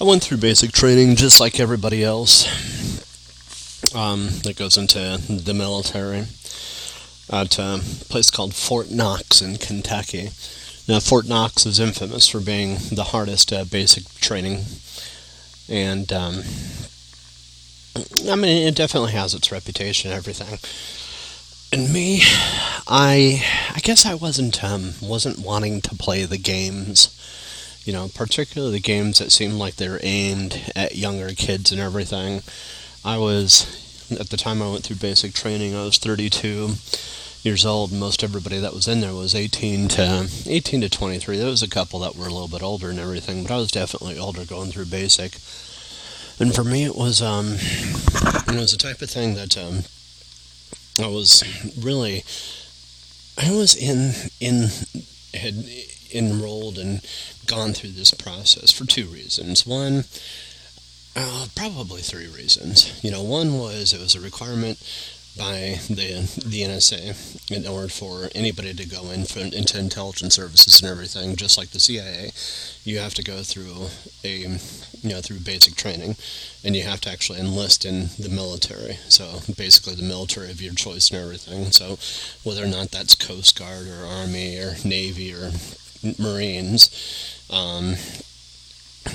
I went through basic training just like everybody else um, that goes into the military at a place called Fort Knox in Kentucky. Now, Fort Knox is infamous for being the hardest uh, basic training, and um, I mean, it definitely has its reputation everything. And me, I, I guess I wasn't um, wasn't wanting to play the games you know, particularly the games that seemed like they were aimed at younger kids and everything. I was, at the time I went through basic training, I was 32 years old. Most everybody that was in there was 18 to 18 to 23. There was a couple that were a little bit older and everything, but I was definitely older going through basic. And for me, it was, um, it was the type of thing that um, I was really, I was in in had enrolled and gone through this process for two reasons. One, uh, probably three reasons. You know, one was it was a requirement by the the NSA in order for anybody to go in for, into intelligence services and everything, just like the CIA. You have to go through a you know through basic training, and you have to actually enlist in the military. So basically, the military of your choice and everything. So whether or not that's Coast Guard or Army or Navy or Marines um,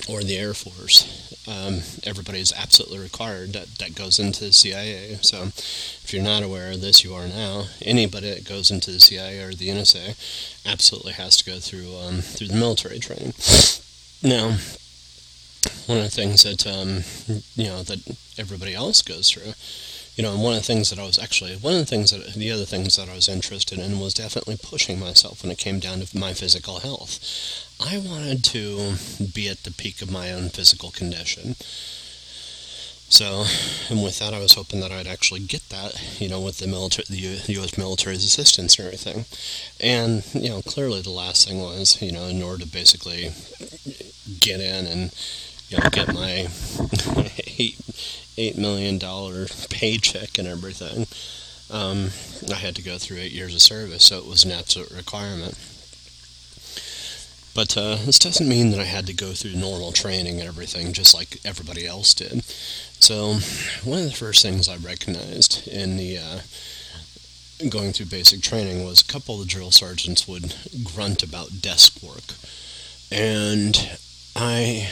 or the Air Force. Um, everybody is absolutely required that, that goes into the CIA. So if you're not aware of this, you are now. Anybody that goes into the CIA or the NSA absolutely has to go through um, through the military training. Now, one of the things that um, you know that everybody else goes through you know, and one of the things that I was actually, one of the things that, the other things that I was interested in was definitely pushing myself when it came down to my physical health. I wanted to be at the peak of my own physical condition. So, and with that, I was hoping that I'd actually get that, you know, with the military, the U.S. military's assistance and everything. And, you know, clearly the last thing was, you know, in order to basically get in and, you know, get my eight, eight million dollar paycheck and everything, um, I had to go through eight years of service, so it was an absolute requirement. But uh, this doesn't mean that I had to go through normal training and everything, just like everybody else did. So, one of the first things I recognized in the uh, going through basic training was a couple of the drill sergeants would grunt about desk work, and I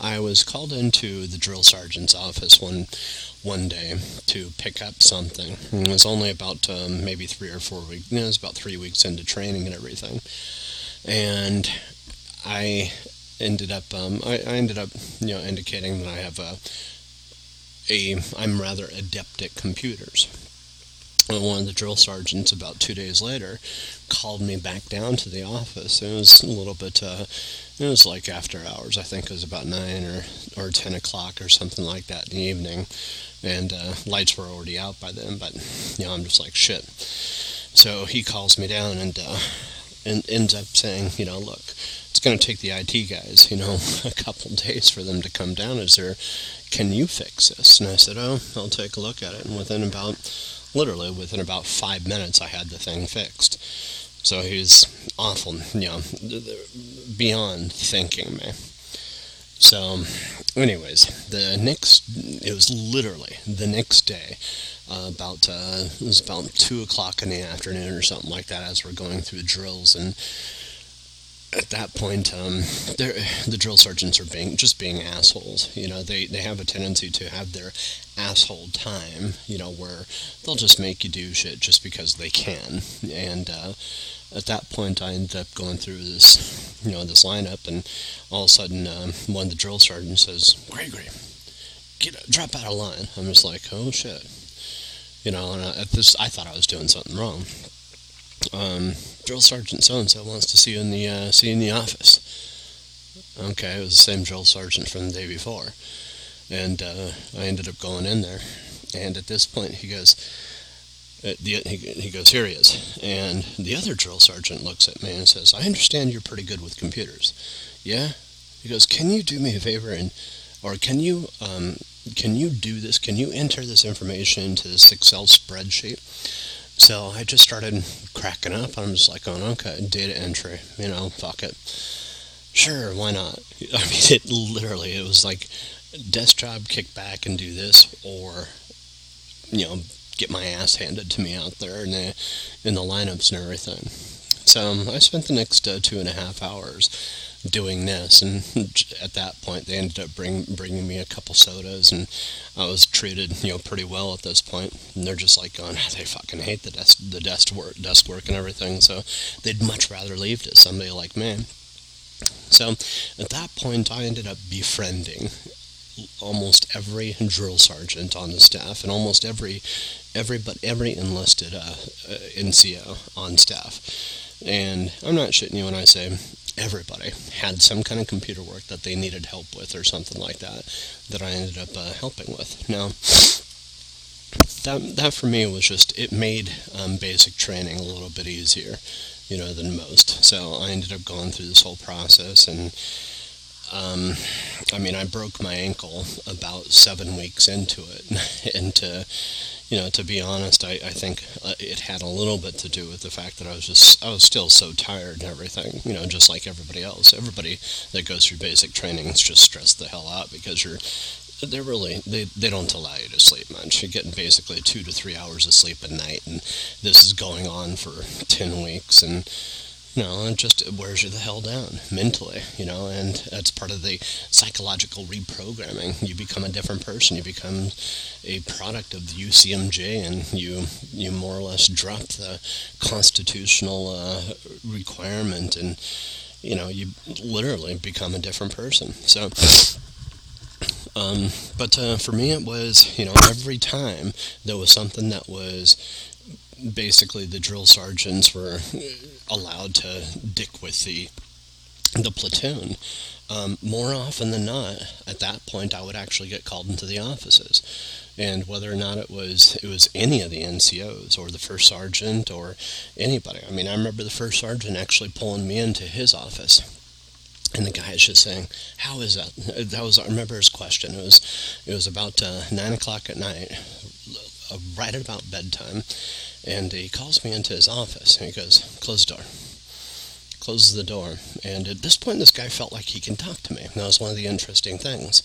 I was called into the drill sergeant's office one one day to pick up something. It was only about um, maybe three or four weeks. You know, it was about three weeks into training and everything, and I ended up um, I, I, ended up you know indicating that I have a a I'm rather adept at computers. One of the drill sergeants about two days later called me back down to the office. It was a little bit uh, it was like after hours. I think it was about nine or or ten o'clock or something like that in the evening, and uh, lights were already out by then. But you know, I'm just like shit. So he calls me down and uh, and ends up saying, you know, look, it's going to take the IT guys, you know, a couple days for them to come down. Is there? Can you fix this? And I said, oh, I'll take a look at it. And within about, literally within about five minutes, I had the thing fixed. So he's awful, you know, beyond thanking me. So, anyways, the next, it was literally the next day, uh, about, uh, it was about 2 o'clock in the afternoon or something like that as we're going through drills, and at that point, um, the drill sergeants are being just being assholes. You know, they, they have a tendency to have their asshole time. You know, where they'll just make you do shit just because they can. And uh, at that point, I ended up going through this, you know, this lineup, and all of a sudden, um, one of the drill sergeants says, "Gregory, get drop out of line." I'm just like, "Oh shit," you know. And I, at this, I thought I was doing something wrong. Um, drill sergeant so and so wants to see you in the uh, see you in the office. Okay, it was the same drill sergeant from the day before, and uh, I ended up going in there. And at this point, he goes uh, the, he, he goes, here he is. And the other drill sergeant looks at me and says, I understand you're pretty good with computers. Yeah? He goes, can you do me a favor and, or can you, um, can you do this? Can you enter this information into this Excel spreadsheet? So I just started cracking up. I'm just like, oh, okay, data entry, you know, fuck it. sure, why not? I mean, it literally, it was like desk job, kick back and do this, or, you know, get my ass handed to me out there in the, in the lineups and everything. So um, I spent the next uh, two and a half hours doing this, and at that point they ended up bring, bringing me a couple sodas, and I was treated, you know, pretty well at this point. And they're just like going, they fucking hate the desk, the desk work, desk work and everything, so they'd much rather leave to somebody like me. So at that point, I ended up befriending almost every drill sergeant on the staff and almost every every but every enlisted uh, uh, NCO on staff. And I'm not shitting you when I say everybody had some kind of computer work that they needed help with or something like that that I ended up uh, helping with. Now, that that for me was just it made um, basic training a little bit easier, you know, than most. So I ended up going through this whole process and. Um, I mean, I broke my ankle about seven weeks into it, and to you know, to be honest, I, I think uh, it had a little bit to do with the fact that I was just, I was still so tired and everything, you know, just like everybody else. Everybody that goes through basic training is just stressed the hell out because you're, they're really, they, they don't allow you to sleep much. You're getting basically two to three hours of sleep a night, and this is going on for 10 weeks, and, know, it just wears you the hell down mentally, you know, and that's part of the psychological reprogramming. You become a different person. You become a product of the UCMJ, and you you more or less drop the constitutional uh, requirement, and you know, you literally become a different person. So. Um, but uh, for me, it was, you know, every time there was something that was basically the drill sergeants were allowed to dick with the the platoon. Um, more often than not, at that point, I would actually get called into the offices, and whether or not it was it was any of the NCOs or the first sergeant or anybody. I mean, I remember the first sergeant actually pulling me into his office, and the guy is just saying, "How is that?" That was I remember his question. It was it was about uh, nine o'clock at night, right at about bedtime, and he calls me into his office and he goes, Close the door. Closes the door. And at this point, this guy felt like he can talk to me. And that was one of the interesting things.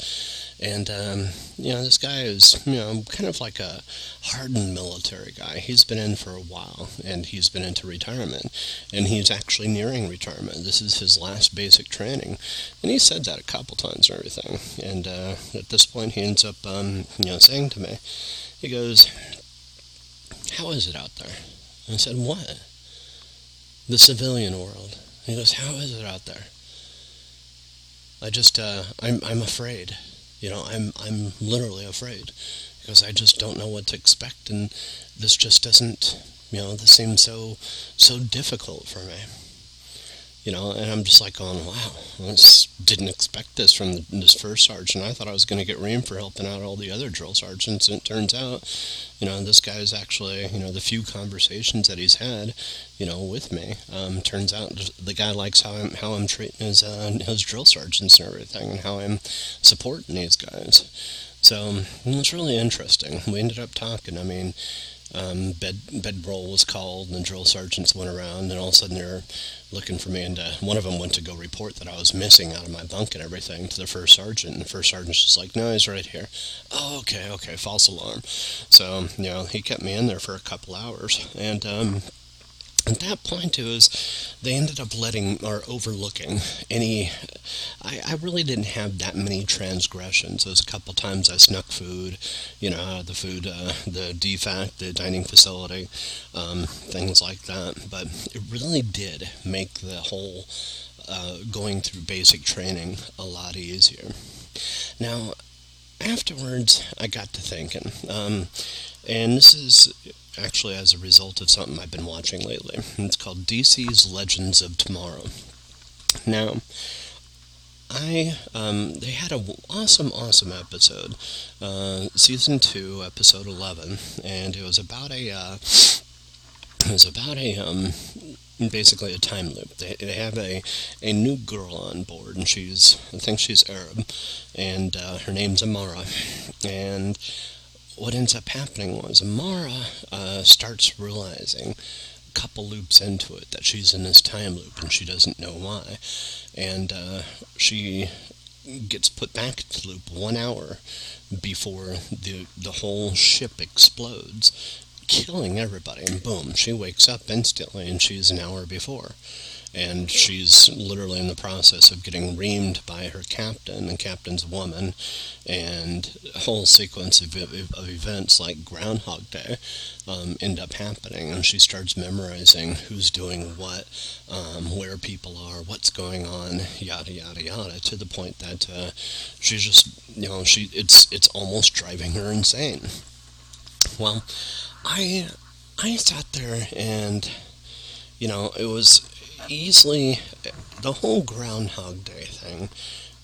And, um, you know, this guy is, you know, kind of like a hardened military guy. He's been in for a while and he's been into retirement. And he's actually nearing retirement. This is his last basic training. And he said that a couple times and everything. And uh, at this point, he ends up, um, you know, saying to me, he goes, how is it out there? And I said, What? The civilian world. And he goes, How is it out there? I just, uh, I'm, I'm afraid. You know, I'm, I'm literally afraid because I just don't know what to expect, and this just doesn't, you know, this seems so, so difficult for me you know, and I'm just like going, wow, I didn't expect this from this first sergeant. I thought I was going to get reamed for helping out all the other drill sergeants, and it turns out, you know, this guy's actually, you know, the few conversations that he's had, you know, with me, um, turns out the guy likes how I'm how I'm treating his uh, his drill sergeants and everything, and how I'm supporting these guys. So it was really interesting. We ended up talking. I mean, um, bed bed roll was called, and the drill sergeants went around, and all of a sudden they're looking for me. And uh, one of them went to go report that I was missing out of my bunk and everything to the first sergeant. And the first sergeant's just like, "No, he's right here." Oh, okay, okay, false alarm. So you know, he kept me in there for a couple hours, and um, at that point it was they ended up letting or overlooking any I, I really didn't have that many transgressions. There's a couple times i snuck food you know the food uh, the DFAC the dining facility um, things like that. But it really did make the whole uh, going through basic training a lot easier. Now afterwards i got to thinking um, and this is actually as a result of something I've been watching lately. It's called DC's Legends of Tomorrow. Now, I um, they had an awesome, awesome episode, uh, season two, episode eleven, and it was about a uh, it was about a um, basically a time loop. They, they have a, a new girl on board, and she's I think she's Arab, and uh, her name's Amara, and what ends up happening was Amara uh, starts realizing a couple loops into it that she's in this time loop and she doesn't know why. And uh, she gets put back into loop one hour before the the whole ship explodes, killing everybody. And boom, she wakes up instantly, and she's an hour before and she's literally in the process of getting reamed by her captain, and captain's woman, and a whole sequence of, of events like Groundhog Day um, end up happening, and she starts memorizing who's doing what, um, where people are, what's going on, yada yada yada, to the point that uh, she's just, you know, she it's it's almost driving her insane. Well, I I sat there and you know it was easily the whole Groundhog Day thing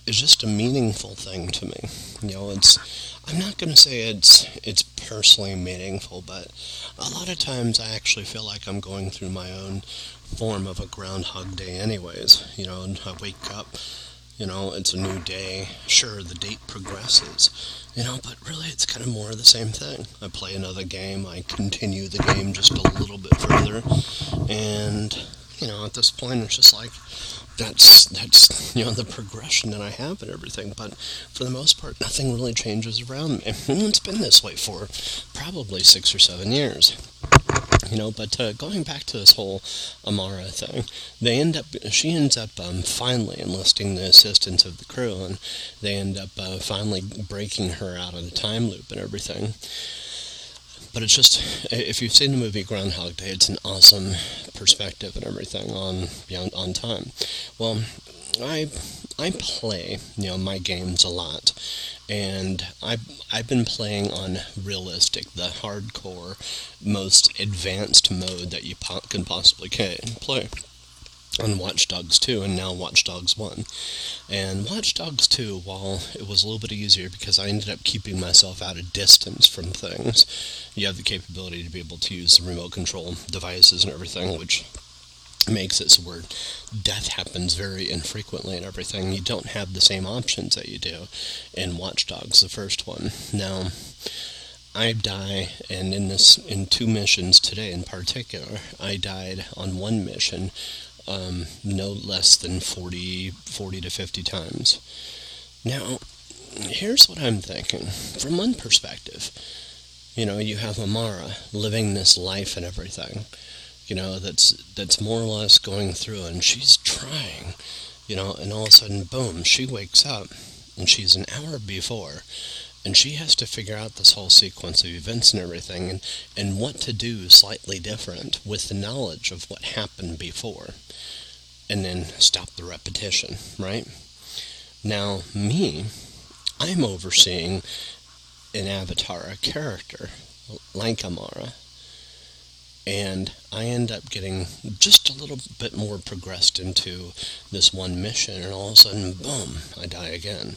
is just a meaningful thing to me. You know, it's I'm not going to say it's it's personally meaningful, but a lot of times I actually feel like I'm going through my own form of a Groundhog Day, anyways. You know, I wake up, you know, it's a new day. Sure, the date progresses, you know, but really it's kind of more of the same thing. I play another game, I continue the game just a little bit further, and you know, at this point, it's just like that's that's you know the progression that I have and everything. But for the most part, nothing really changes around me. And it's been this way for probably six or seven years. You know, but uh, going back to this whole Amara thing, they end up. She ends up um, finally enlisting the assistance of the crew, and they end up uh, finally breaking her out of the time loop and everything. But it's just, if you've seen the movie Groundhog Day, it's an awesome perspective and everything on beyond on time. Well, I I play you know my games a lot, and I I've been playing on realistic, the hardcore, most advanced mode that you po- can possibly play on Watch Dogs 2 and now Watch Dogs 1. And Watch Dogs 2, while it was a little bit easier because I ended up keeping myself out of distance from things, you have the capability to be able to use the remote control devices and everything, which makes it so where death happens very infrequently and everything. You don't have the same options that you do in Watch Dogs, the first one. Now, I die, and in this, in two missions today in particular, I died on one mission um, no less than 40, 40 to 50 times. Now, here's what I'm thinking. From one perspective, you know, you have Amara living this life and everything, you know, that's that's more or less going through, and she's trying, you know, and all of a sudden, boom, she wakes up, and she's an hour before, and she has to figure out this whole sequence of events and everything and, and what to do slightly different with the knowledge of what happened before and then stop the repetition right now me i'm overseeing an avatar character like amara and I end up getting just a little bit more progressed into this one mission, and all of a sudden, boom, I die again.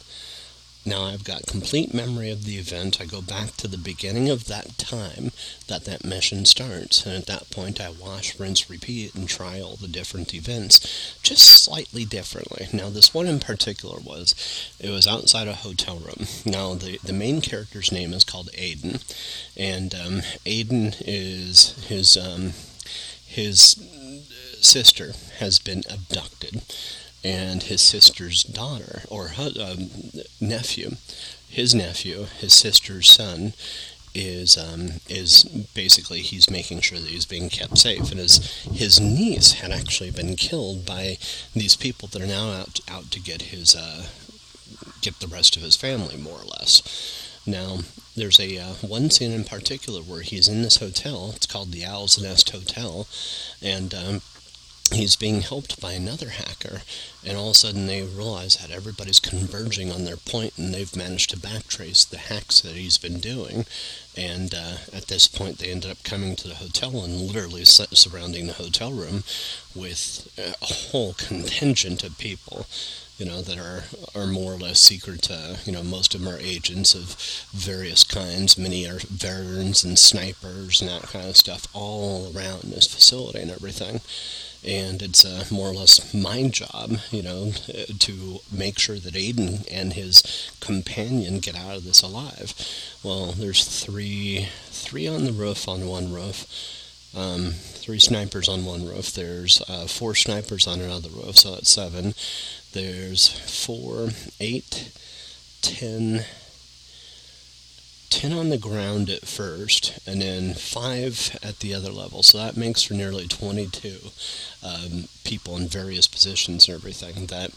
Now I've got complete memory of the event. I go back to the beginning of that time that that mission starts. And at that point, I wash, rinse, repeat, and try all the different events just slightly differently. Now, this one in particular was, it was outside a hotel room. Now, the, the main character's name is called Aiden. And um, Aiden is his, um, his sister has been abducted and his sister's daughter or um, nephew, his nephew, his sister's son, is um, is basically he's making sure that he's being kept safe, and his his niece had actually been killed by these people that are now out out to get his uh, get the rest of his family more or less. Now, there's a uh, one scene in particular where he's in this hotel. It's called the Owl's Nest Hotel, and um, he's being helped by another hacker, and all of a sudden they realize that everybody's converging on their point, and they've managed to backtrace the hacks that he's been doing. And uh, at this point, they ended up coming to the hotel and literally surrounding the hotel room with a whole contingent of people. You know that are are more or less secret. Uh, you know, most of them are agents of various kinds. Many are veterans and snipers and that kind of stuff, all around this facility and everything and it's uh, more or less my job, you know, to make sure that Aiden and his companion get out of this alive. Well, there's three, three on the roof on one roof, Um, three snipers on one roof. There's uh, four snipers on another roof, so that's seven. There's four, eight, ten, 10 on the ground at first, and then 5 at the other level. So that makes for nearly 22 um, people in various positions and everything that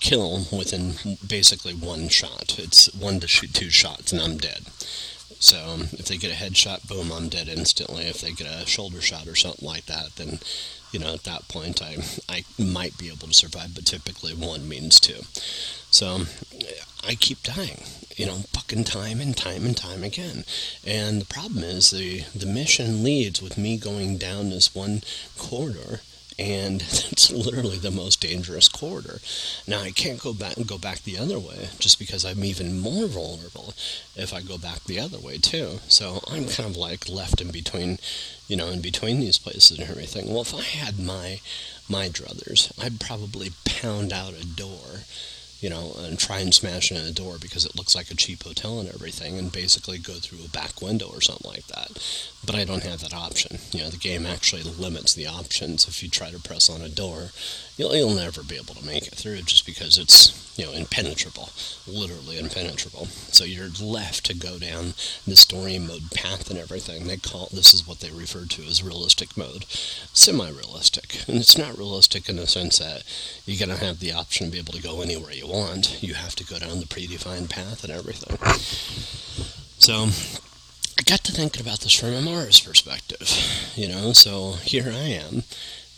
kill within basically one shot. It's one to shoot two shots, and I'm dead. So um, if they get a headshot, boom, I'm dead instantly. If they get a shoulder shot or something like that, then you know at that point I I might be able to survive. But typically one means two. So I keep dying, you know, fucking time and time and time again. And the problem is the the mission leads with me going down this one corridor and that's literally the most dangerous corridor. Now I can't go back go back the other way just because I'm even more vulnerable if I go back the other way too. So I'm kind of like left in between, you know, in between these places and everything. Well, if I had my my druthers, I'd probably pound out a door you know, and try and smash in a door because it looks like a cheap hotel and everything, and basically go through a back window or something like that. But I don't have that option. You know, the game actually limits the options. If you try to press on a door, you'll, you'll never be able to make it through just because it's you know, impenetrable, literally impenetrable. So you're left to go down the story mode path and everything. They call this is what they refer to as realistic mode, semi-realistic, and it's not realistic in the sense that you're gonna have the option to be able to go anywhere you want. You have to go down the predefined path and everything. So I got to thinking about this from Amara's perspective, you know. So here I am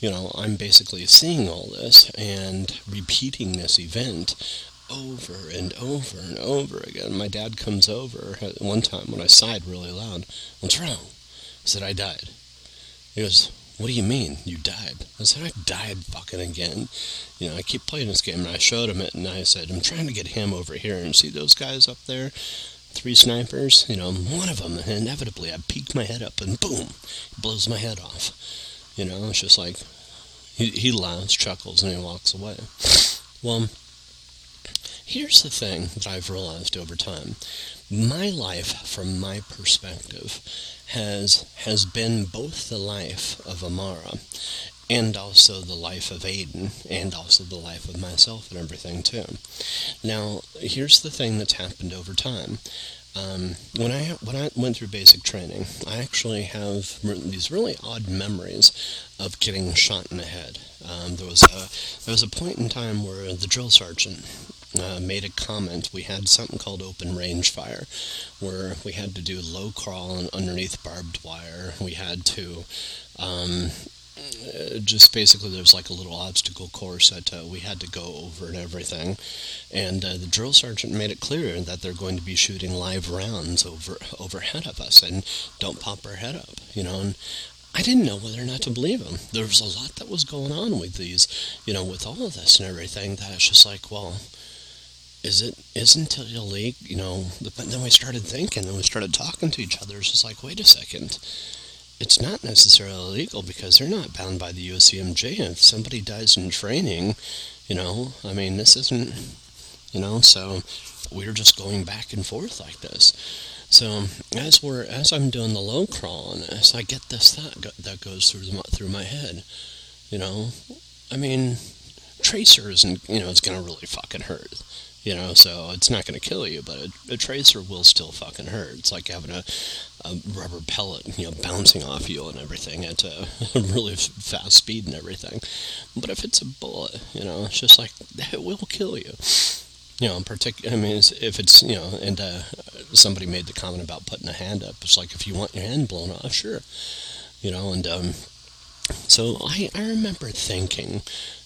you know, I'm basically seeing all this and repeating this event over and over and over again. My dad comes over at one time when I sighed really loud. What's wrong? I said, I died. He goes, What do you mean you died? I said, I died fucking again. You know, I keep playing this game and I showed him it and I said, I'm trying to get him over here and see those guys up there? Three snipers, you know, one of them, inevitably, I peek my head up and boom, blows my head off. You know, it's just like, he, he laughs, chuckles, and he walks away. Well, here's the thing that I've realized over time. My life, from my perspective, has has been both the life of Amara and also the life of Aiden and also the life of myself and everything too. Now, here's the thing that's happened over time. Um, when I when I went through basic training, I actually have these really odd memories of getting shot in the head. Um, there was a there was a point in time where the drill sergeant uh, made a comment. We had something called open range fire, where we had to do low crawl underneath barbed wire. We had to um, just basically there was like a little obstacle course that uh, we had to go over and everything. And uh, the drill sergeant made it clear that they're going to be shooting live rounds over overhead of us and don't pop our head up, you know. And I didn't know whether or not to believe him. There was a lot that was going on with these, you know, with all of this and everything. That it's just like, well, is it isn't it illegal? You know. But then we started thinking, and we started talking to each other. It's just like, wait a second it's not necessarily illegal because they're not bound by the USCMJ. If somebody dies in training, you know, I mean, this isn't, you know, so we're just going back and forth like this. So as we're as I'm doing the low crawl on this, I get this thought go, that goes through the, through my head. You know, I mean, tracer isn't you know it's gonna really fucking hurt. You know, so it's not to kill you, but a, a, tracer will still fucking hurt. It's like having a, a rubber pellet, you know, bouncing off you and everything at a really fast speed and everything. But if it's a bullet, you know, it's just like it will kill you. You know, in particular, I mean, if it's you know, and uh, somebody made the comment about putting a hand up. It's like if you want your hand blown off, sure, you know, and um, so I I remember thinking,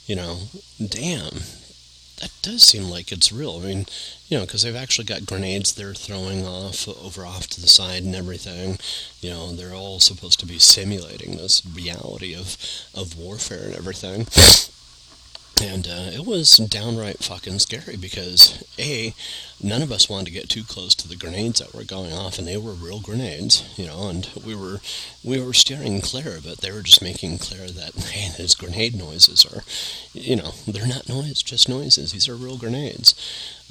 you know, damn, that does seem like it's real. I mean, you know, because they've actually got grenades they're throwing off over off to the side and everything. You know, they're all supposed to be simulating this reality of of warfare and everything. And uh, it was downright fucking scary because a none of us wanted to get too close to the grenades that were going off and they were real grenades you know and we were we were steering clear of it. They were just making clear that hey these grenade noises are you know they're not noise just noises. These are real grenades.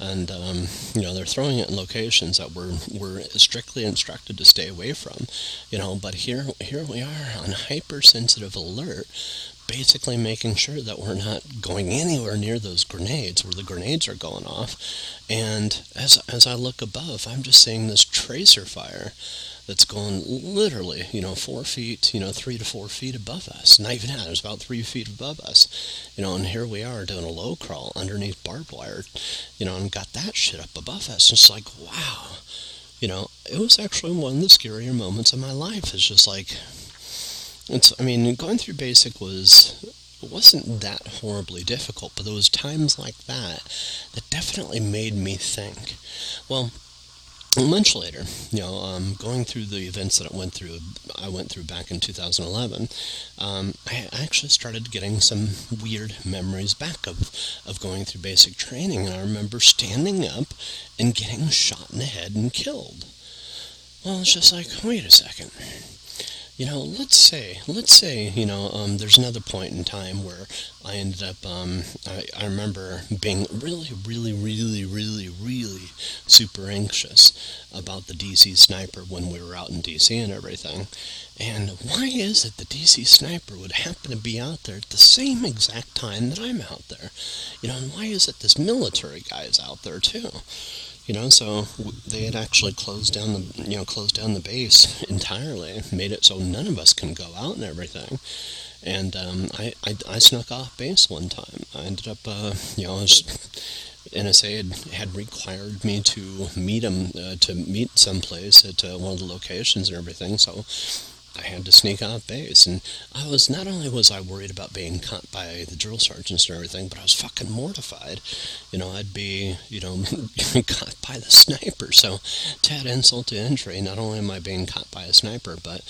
And um, you know they're throwing it in locations that we're we're strictly instructed to stay away from you know. But here here we are on hypersensitive alert basically making sure that we're not going anywhere near those grenades where the grenades are going off. And as, as I look above, I'm just seeing this tracer fire that's going literally, you know, four feet, you know, three to four feet above us. Not even that, it was about three feet above us. You know, and here we are doing a low crawl underneath barbed wire, you know, and got that shit up above us. It's like, wow. You know, it was actually one of the scarier moments of my life. It's just like, it's, I mean, going through basic was wasn't that horribly difficult, but there was times like that that definitely made me think. Well, much later, you know, um, going through the events that I went through, I went through back in 2011, um, I actually started getting some weird memories back of, of going through basic training, and I remember standing up and getting shot in the head and killed. Well, it's just like, wait a second you know, let's say, let's say, you know, um, there's another point in time where I ended up, um, I, I remember being really, really, really, really, really super anxious about the DC sniper when we were out in DC and everything. And why is it the DC sniper would happen to be out there at the same exact time that I'm out there? You know, and why is it this military guy is out there too? You know, so they had actually closed down the, you know, closed down the base entirely, made it so none of us can go out and everything. And um, I, I, I, snuck off base one time. I ended up, uh, you know, was, NSA had, had required me to meet them, uh, to meet someplace at uh, one of the locations and everything. So I had to sneak off base, and I was not only was I worried about being caught by the drill sergeants and everything, but I was fucking mortified. You know, I'd be, you know, caught by the sniper. So, to add insult to injury, not only am I being caught by a sniper, but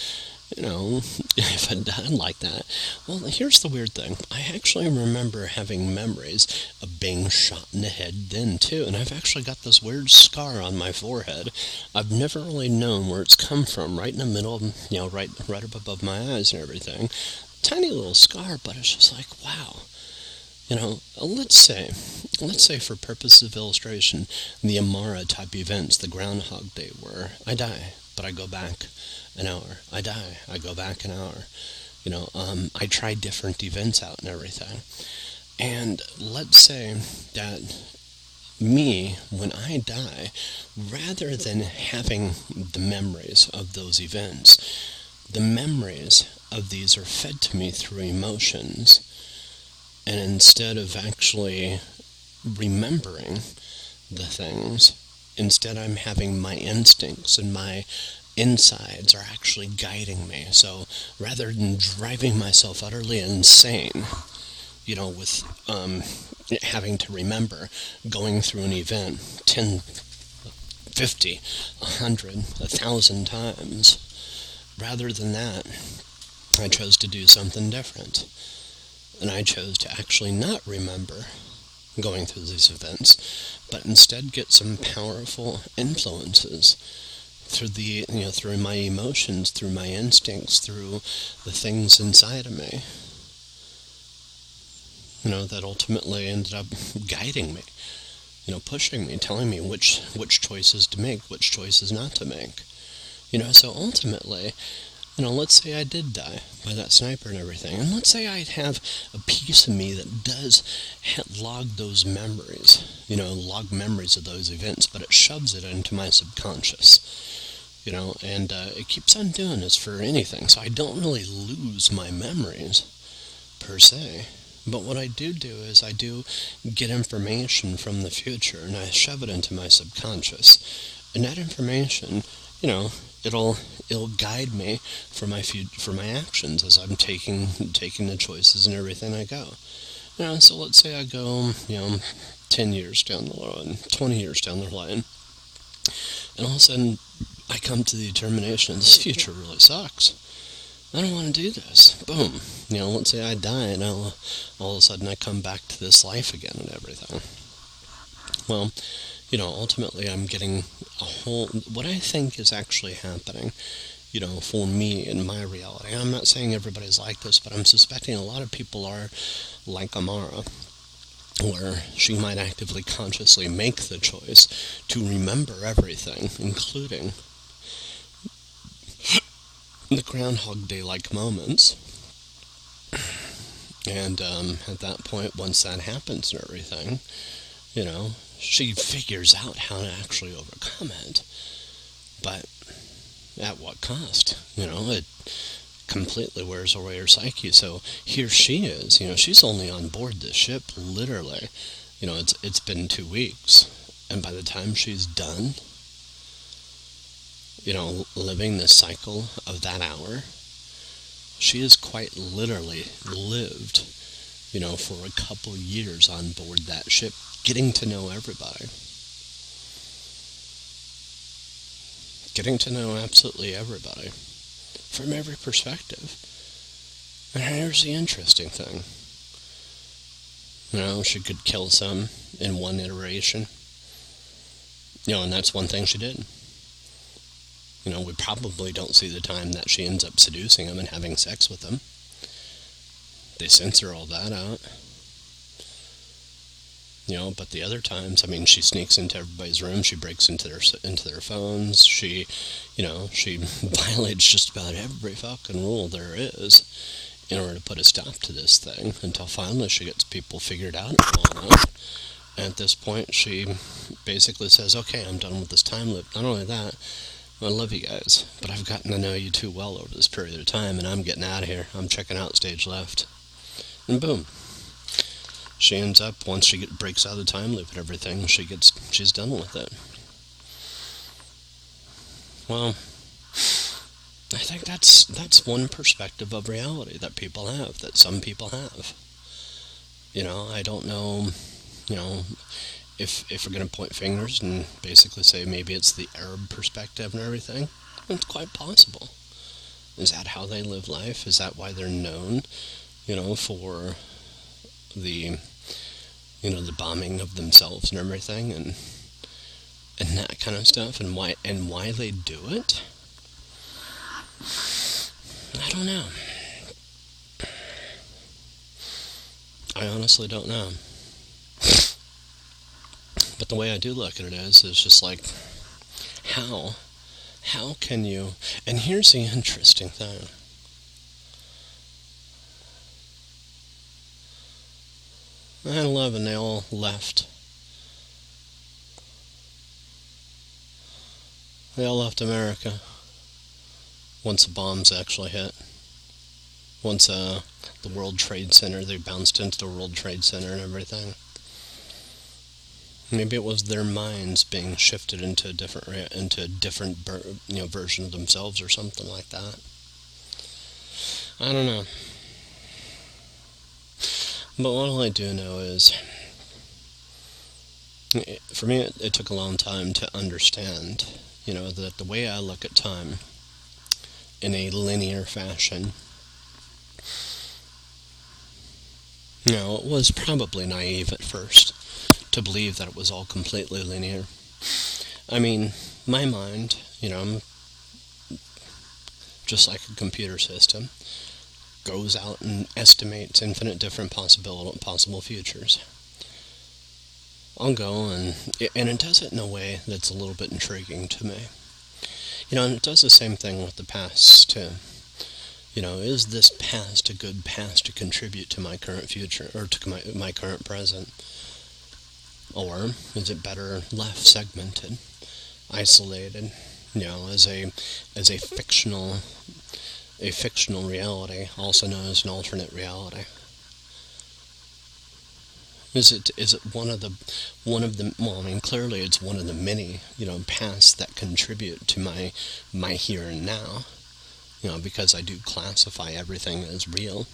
you know, if I died like that. Well, here's the weird thing. I actually remember having memories of being shot in the head then, too. And I've actually got this weird scar on my forehead. I've never really known where it's come from, right in the middle, of, you know, right, right up above my eyes and everything. Tiny little scar, but it's just like, wow. You know, let's say, let's say for purposes of illustration, the Amara type events, the Groundhog Day were, I die, but I go back an hour. I die. I go back an hour. You know, um, I try different events out and everything. And let's say that me, when I die, rather than having the memories of those events, the memories of these are fed to me through emotions. And instead of actually remembering the things, instead I'm having my instincts and my insides are actually guiding me. So rather than driving myself utterly insane, you know, with um, having to remember going through an event 10, 50, 100, 1,000 times, rather than that, I chose to do something different. And I chose to actually not remember going through these events, but instead get some powerful influences through the you know through my emotions, through my instincts, through the things inside of me. You know that ultimately ended up guiding me, you know, pushing me, telling me which which choices to make, which choices not to make. You know, so ultimately, you know, let's say I did die by that sniper and everything, and let's say I have a piece of me that does log those memories, you know, log memories of those events, but it shoves it into my subconscious you know, and uh, it keeps on doing this for anything. So I don't really lose my memories per se. But what I do do is I do get information from the future and I shove it into my subconscious. And that information, you know, it'll it'll guide me for my for my actions as I'm taking taking the choices and everything I go. You know, so let's say I go, you know, ten years down the line, twenty years down the line, and all of a sudden I come to the determination this future really sucks. I don't want to do this. Boom. You know, let's say I die and I'll, all of a sudden I come back to this life again and everything. Well, you know, ultimately I'm getting a whole, what I think is actually happening, you know, for me in my reality. I'm not saying everybody's like this, but I'm suspecting a lot of people are like Amara, where she might actively consciously make the choice to remember everything, including the Groundhog Day like moments. And um, at that point, once that happens and everything, you know, she figures out how to actually overcome it. But at what cost? You know, it completely wears away her psyche. So here she is, you know, she's only on board this ship literally. You know, it's it's been two weeks. And by the time she's done, you know, living the cycle of that hour, she has quite literally lived, you know, for a couple years on board that ship, getting to know everybody. Getting to know absolutely everybody from every perspective. And here's the interesting thing. You know, she could kill some in one iteration. You know, and that's one thing she did. You know, we probably don't see the time that she ends up seducing him and having sex with him. They censor all that out. You know, but the other times, I mean, she sneaks into everybody's room. She breaks into their into their phones. She, you know, she violates just about every fucking rule there is in order to put a stop to this thing until finally she gets people figured out. And at this point, she basically says, "Okay, I'm done with this time loop." Not only that, I love you guys, but I've gotten to know you too well over this period of time, and I'm getting out of here. I'm checking out stage left. And boom. She ends up, once she get, breaks out of the time loop and everything, she gets, she's done with it. Well, I think that's that's one perspective of reality that people have, that some people have. You know, I don't know, you know, if if we're to point fingers and basically say maybe it's the Arab perspective and everything, it's quite possible. Is that how they live life? Is that why they're known, you know, for the you know the bombing of themselves and everything and and that kind of stuff and why and why they do it? I don't know. I honestly don't know. But the way I do look at it is, is just like, how, how can you, and here's the interesting thing. Nine eleven, they all left. They all left America once the bombs actually hit. Once uh, the World Trade Center, they bounced into the World Trade Center and everything. Maybe it was their minds being shifted into a different into a different you know version of themselves or something like that. I don't know. But what I do know is, for me, it, it took a long time to understand, you know, that the way I look at time in a linear fashion, you know, it was probably naive at first to believe that it was all completely linear. I mean, my mind, you know, just like a computer system, goes out and estimates infinite different possible possible futures. I'll go and and it does it in a way that's a little bit intriguing to me. You know, and it does the same thing with the past too. You know, is this past a good past to contribute to my current future or to my my current present? Or is it better left segmented, isolated, you know, as a as a fictional a fictional reality, also known as an alternate reality? Is it is it one of the one of the well I mean clearly it's one of the many, you know, paths that contribute to my my here and now. You know, because I do classify everything as real.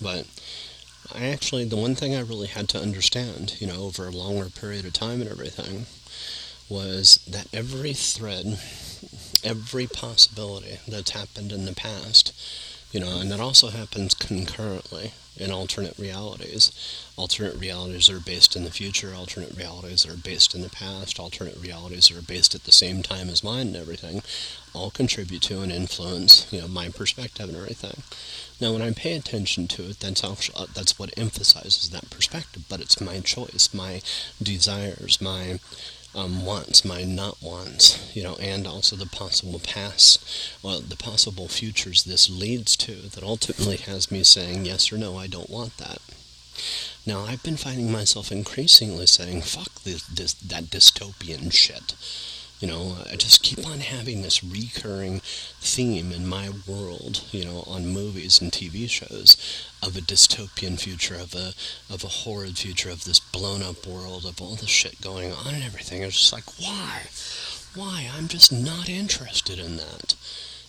But I actually, the one thing I really had to understand, you know, over a longer period of time and everything, was that every thread every possibility that's happened in the past. You know, and that also happens concurrently in alternate realities. Alternate realities are based in the future, alternate realities are based in the past, alternate realities are based at the same time as mine and everything, all contribute to and influence, you know, my perspective and everything. Now, when I pay attention to it, that's actually, uh, that's what emphasizes that perspective. But it's my choice, my desires, my um, wants, my not wants, you know, and also the possible past, well, the possible futures this leads to that ultimately has me saying yes or no, I don't want that. Now, I've been finding myself increasingly saying, fuck this, this, that dystopian shit. You know, I just keep on having this recurring theme in my world, you know, on movies and TV shows of a dystopian future, of a of a horrid future, of this blown up world, of all the shit going on and everything. It's just like, why? Why? I'm just not interested in that.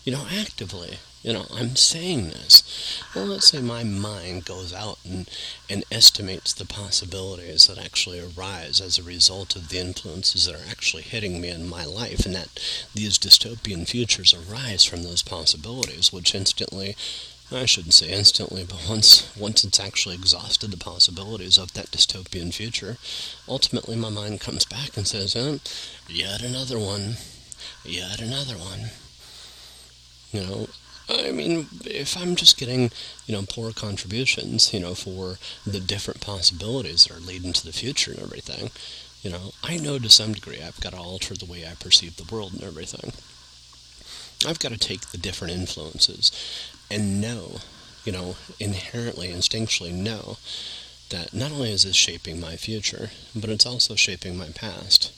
You know, actively. You know, I'm saying this. Well, let's say my mind goes out and, and estimates the possibilities that actually arise as a result of the influences that are actually hitting me in my life, and that these dystopian futures arise from those possibilities, which instantly I shouldn't say instantly, but once once it's actually exhausted the possibilities of that dystopian future, ultimately my mind comes back and says, oh, "Yet another one, yet another one." You know, I mean, if I'm just getting, you know, poor contributions, you know, for the different possibilities that are leading to the future and everything, you know, I know to some degree I've got to alter the way I perceive the world and everything. I've got to take the different influences and know, you know, inherently, instinctually know that not only is this shaping my future, but it's also shaping my past.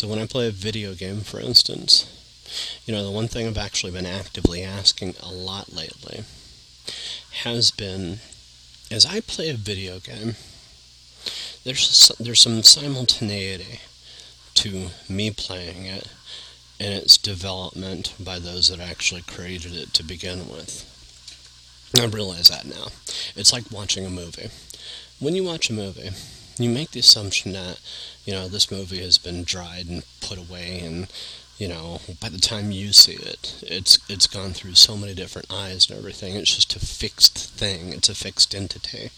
So when I play a video game, for instance, you know, the one thing I've actually been actively asking a lot lately has been, as I play a video game, there's there's some simultaneity to me playing it and its development by those that actually created it to begin with. I realize that now. It's like watching a movie. When you watch a movie, you make the assumption that you know, this movie has been dried and put away and you know, by the time you see it, it's it's gone through so many different eyes and everything. It's just a fixed thing. It's a fixed entity.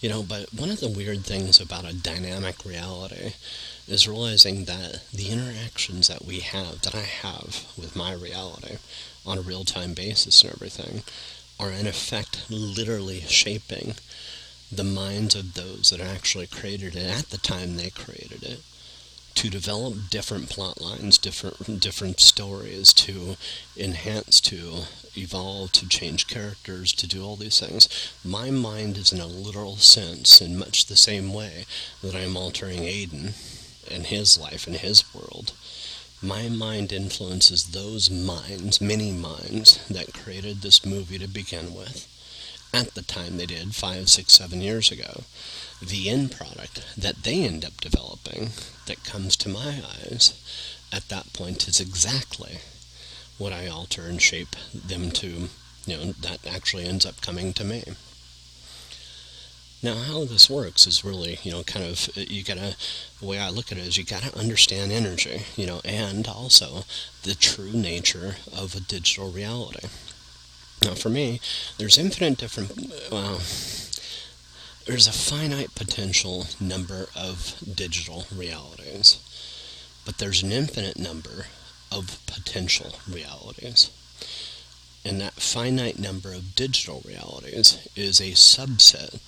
You know, but one of the weird things about a dynamic reality is realizing that the interactions that we have, that I have with my reality on a real-time basis and everything, are in effect literally shaping the minds of those that actually created it at the time they created it to develop different plot lines, different different stories, to enhance, to evolve, to change characters, to do all these things. My mind is in a literal sense, in much the same way that I am altering Aiden and his life and his world. My mind influences those minds, many minds, that created this movie to begin with at the time they did five, six, seven years ago. The end product that they end up developing that comes to my eyes at that point is exactly what I alter and shape them to, you know, that actually ends up coming to me. Now, how this works is really, you know, kind of, uh, you gotta, the way I look at it is you gotta understand energy, you know, and also the true nature of a digital reality. Now, for me, there's infinite different, well, there's a finite potential number of digital realities, but there's an infinite number of potential realities. And that finite number of digital realities is a subset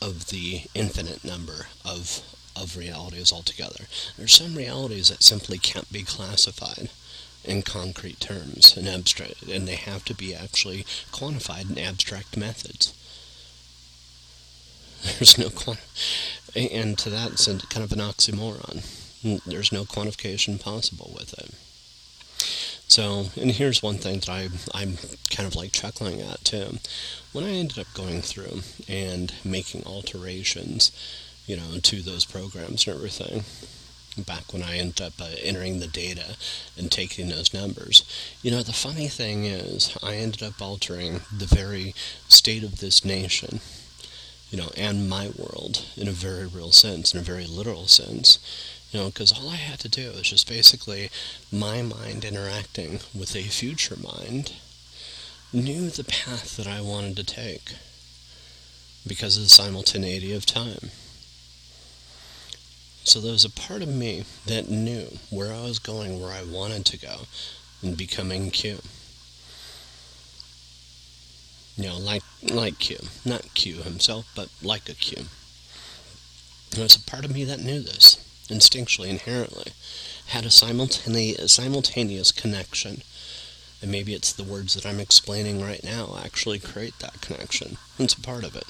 of the infinite number of, of realities altogether. There's some realities that simply can't be classified in concrete terms and abstract, and they have to be actually quantified in abstract methods. There's no and to that it's kind of an oxymoron. There's no quantification possible with it. So, and here's one thing that I, I'm kind of like chuckling at too. When I ended up going through and making alterations, you know, to those programs and everything, back when I ended up uh, entering the data and taking those numbers. You know, the funny thing is, I ended up altering the very state of this nation, you know, and my world in a very real sense, in a very literal sense, You know, because all I had to do was just basically my mind interacting with a future mind knew the path that I wanted to take because of the simultaneity of time. So there was a part of me that knew where I was going, where I wanted to go, and becoming Q. You know, like like Q, not Q himself, but like a Q. There was a part of me that knew this instinctually, inherently, had a simultaneous, simultaneous connection. And maybe it's the words that I'm explaining right now actually create that connection. It's a part of it.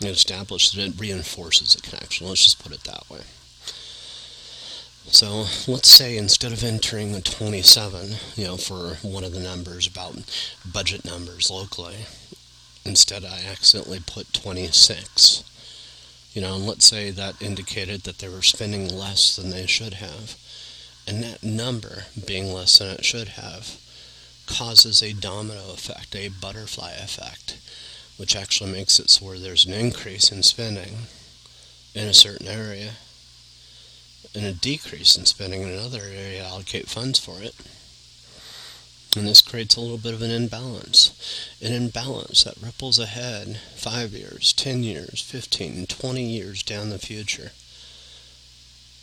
It establishes it reinforces a connection. Let's just put it that way. So let's say instead of entering a 27, you know, for one of the numbers about budget numbers locally, instead I accidentally put 26. You know, and let's say that indicated that they were spending less than they should have. And that number being less than it should have causes a domino effect, a butterfly effect which actually makes it so where there's an increase in spending in a certain area and a decrease in spending in another area to allocate funds for it. And this creates a little bit of an imbalance. An imbalance that ripples ahead 5 years, 10 years, 15, 20 years down the future.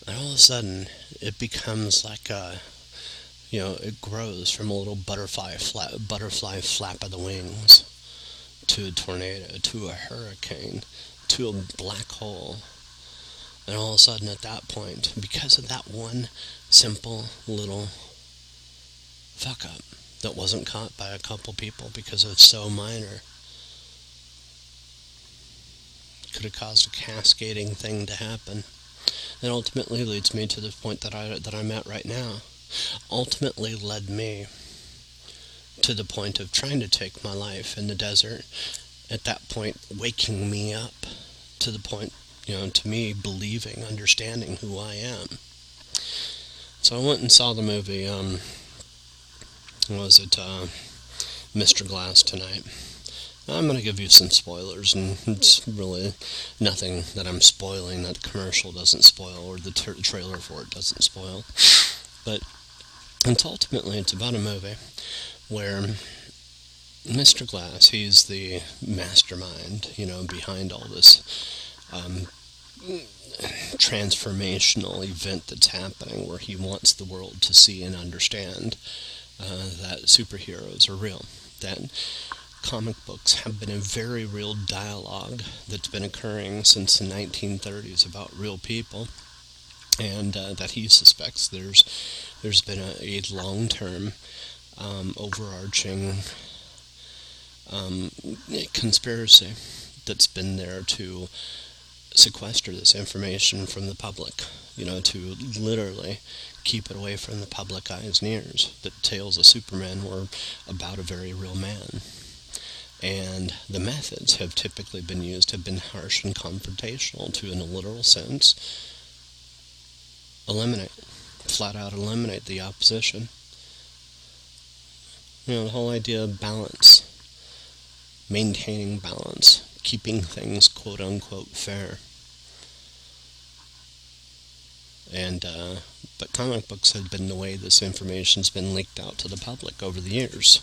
And all of a sudden, it becomes like a, you know, it grows from a little butterfly flap, butterfly flap of the wings to a tornado, to a hurricane, to a black hole. And all of a sudden, at that point, because of that one simple little fuck up that wasn't caught by a couple people because it's so minor, could have caused a cascading thing to happen. That ultimately leads me to the point that I that I'm at right now. Ultimately led me to the point of trying to take my life in the desert. At that point, waking me up to the point, you know, to me believing, understanding who I am. So I went and saw the movie, um, was it, uh, Mr. Glass tonight. I'm going to give you some spoilers, and it's really nothing that I'm spoiling that the commercial doesn't spoil or the ter- trailer for it doesn't spoil. But it's ultimately it's about a movie where Mr. Glass, he's the mastermind, you know, behind all this um, transformational event that's happening, where he wants the world to see and understand uh, that superheroes are real, that comic books have been a very real dialogue that's been occurring since the 1930s about real people, and uh, that he suspects there's there's been a, a long-term um, overarching um, conspiracy that's been there to sequester this information from the public, you know, to literally keep it away from the public eyes and ears. That tales of Superman were about a very real man. And the methods have typically been used have been harsh and confrontational to, in a literal sense, eliminate, flat out eliminate the opposition. You know, the whole idea of balance, maintaining balance, keeping things quote unquote fair. And, uh, but comic books have been the way this information's been leaked out to the public over the years.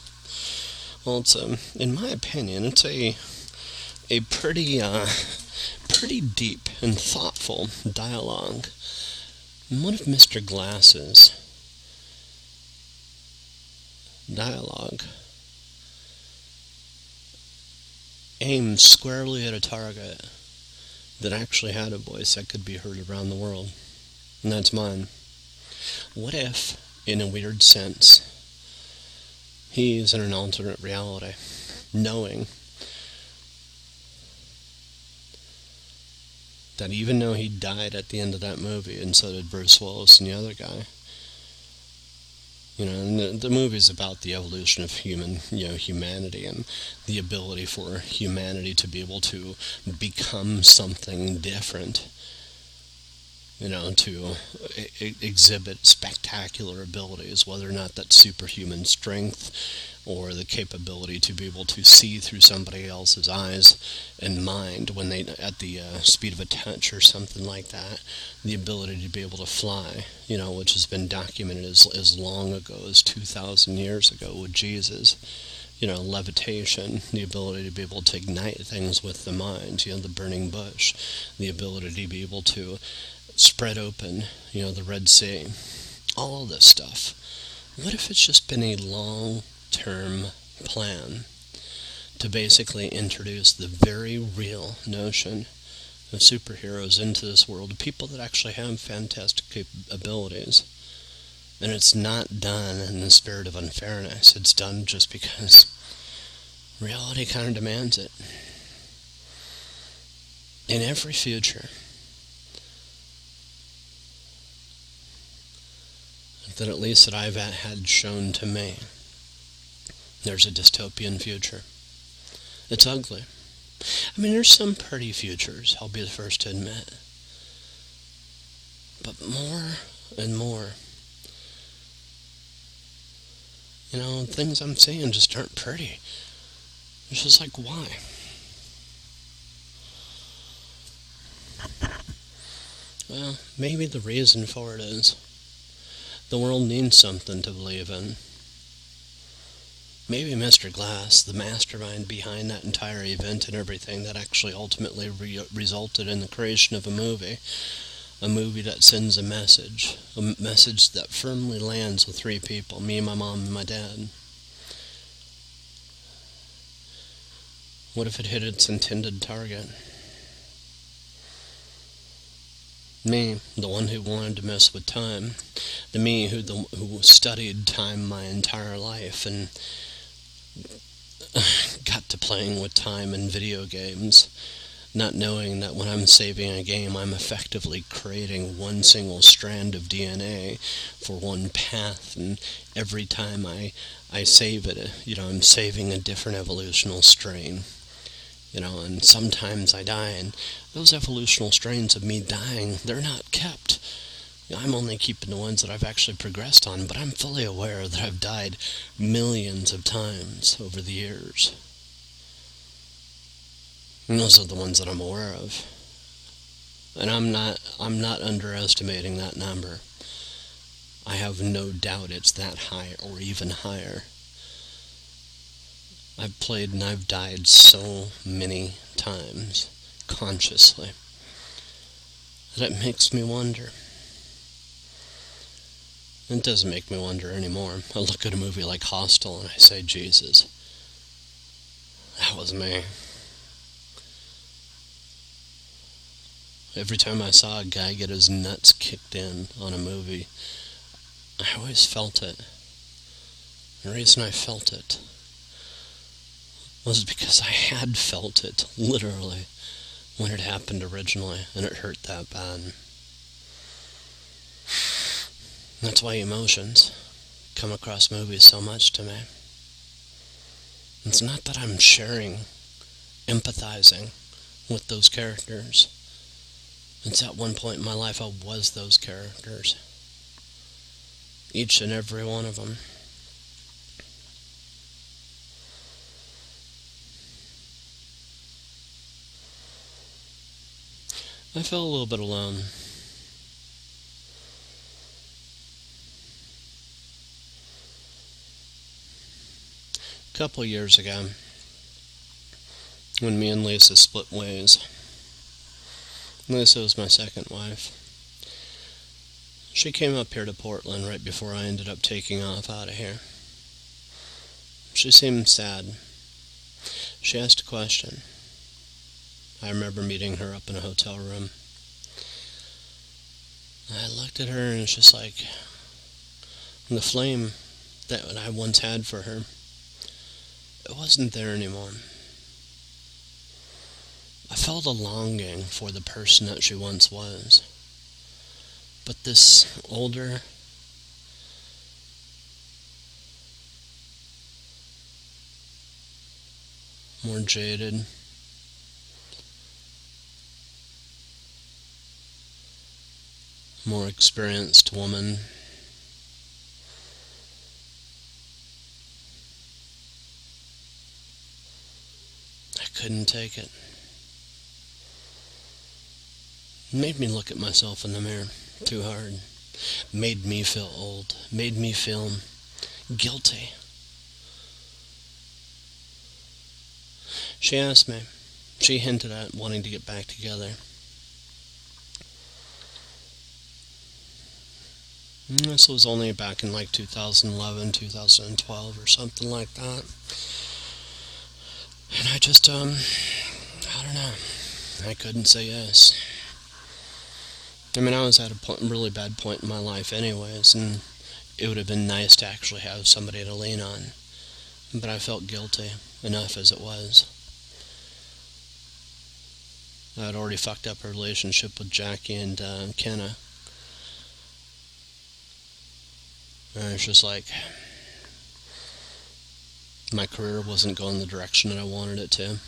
Well, it's, um, in my opinion, it's a, a pretty, uh, pretty deep and thoughtful dialogue. one of Mr. Glass's dialogue aimed squarely at a target that actually had a voice that could be heard around the world. And that's mine. What if, in a weird sense, he's in an alternate reality, knowing that even though he died at the end of that movie, and so did Bruce Willis and the other guy, you know, and the, the movie is about the evolution of human, you know, humanity and the ability for humanity to be able to become something different you know, to exhibit spectacular abilities, whether or not that's superhuman strength or the capability to be able to see through somebody else's eyes and mind when they at the uh, speed of a touch or something like that the ability to be able to fly you know which has been documented as, as long ago as 2000 years ago with jesus. You know levitation the ability to be able to ignite things with the mind you know the burning bush the ability to be able to spread open you know the red sea all this stuff what if it's just been a long term plan to basically introduce the very real notion of superheroes into this world, people that actually have fantastic abilities. And it's not done in the spirit of unfairness. It's done just because reality kind of demands it. In every future, that at least that I've had shown to me, there's a dystopian future. It's ugly. I mean, there's some pretty futures, I'll be the first to admit. But more and more, you know, things I'm seeing just aren't pretty. It's just like, why? Well, maybe the reason for it is the world needs something to believe in maybe Mr. Glass, the mastermind behind that entire event and everything that actually ultimately re- resulted in the creation of a movie. A movie that sends a message, a message that firmly lands with three people me, my mom, and my dad. What if it hit its intended target? Me, the one who wanted to mess with time, the me who the, who studied time my entire life and got to playing with time in video games, not knowing that when I'm saving a game, I'm effectively creating one single strand of DNA for one path, and every time I I save it, you know, I'm saving a different evolutional strain. You know, and sometimes I die, and those evolutional strains of me dying, they're not kept I'm only keeping the ones that I've actually progressed on, but I'm fully aware that I've died millions of times over the years. And those are the ones that I'm aware of. And I'm not I'm not underestimating that number. I have no doubt it's that high or even higher. I've played and I've died so many times consciously that it makes me wonder. It doesn't make me wonder anymore. I look at a movie like Hostel and I say, Jesus, that was me. Every time I saw a guy get his nuts kicked in on a movie, I always felt it. The reason I felt it was because I had felt it, literally, when it happened originally, and it hurt that bad. That's why emotions come across movies so much to me. It's not that I'm sharing, empathizing with those characters. It's at one point in my life I was those characters. Each and every one of them. I felt a little bit alone. A couple years ago when me and Lisa split ways. Lisa was my second wife. She came up here to Portland right before I ended up taking off out of here. She seemed sad. She asked a question. I remember meeting her up in a hotel room. I looked at her and it's just like the flame that I once had for her it wasn't there anymore. I felt a longing for the person that she once was. But this older, more jaded, more experienced woman. I couldn't take it. Made me look at myself in the mirror too hard. Made me feel old. Made me feel guilty. She asked me. She hinted at wanting to get back together. This was only back in like 2011, 2012 or something like that. And I just, um, I don't know. I couldn't say yes. I mean, I was at a point, really bad point in my life anyways, and it would have been nice to actually have somebody to lean on. But I felt guilty enough as it was. I'd already fucked up a relationship with Jackie and uh, Kenna. And it's just like my career wasn't going the direction that I wanted it to.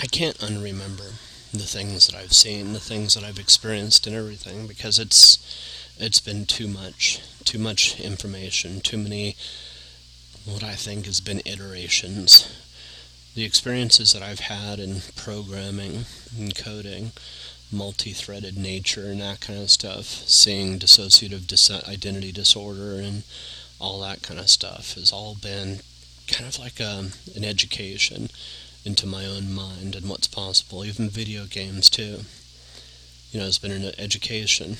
I can't unremember the things that I've seen, the things that I've experienced and everything because it's it's been too much, too much information, too many what I think has been iterations. The experiences that I've had in programming and coding, multi threaded nature, and that kind of stuff, seeing dissociative dis- identity disorder and all that kind of stuff has all been kind of like a, um, an education into my own mind and what's possible, even video games too. You know, it's been an education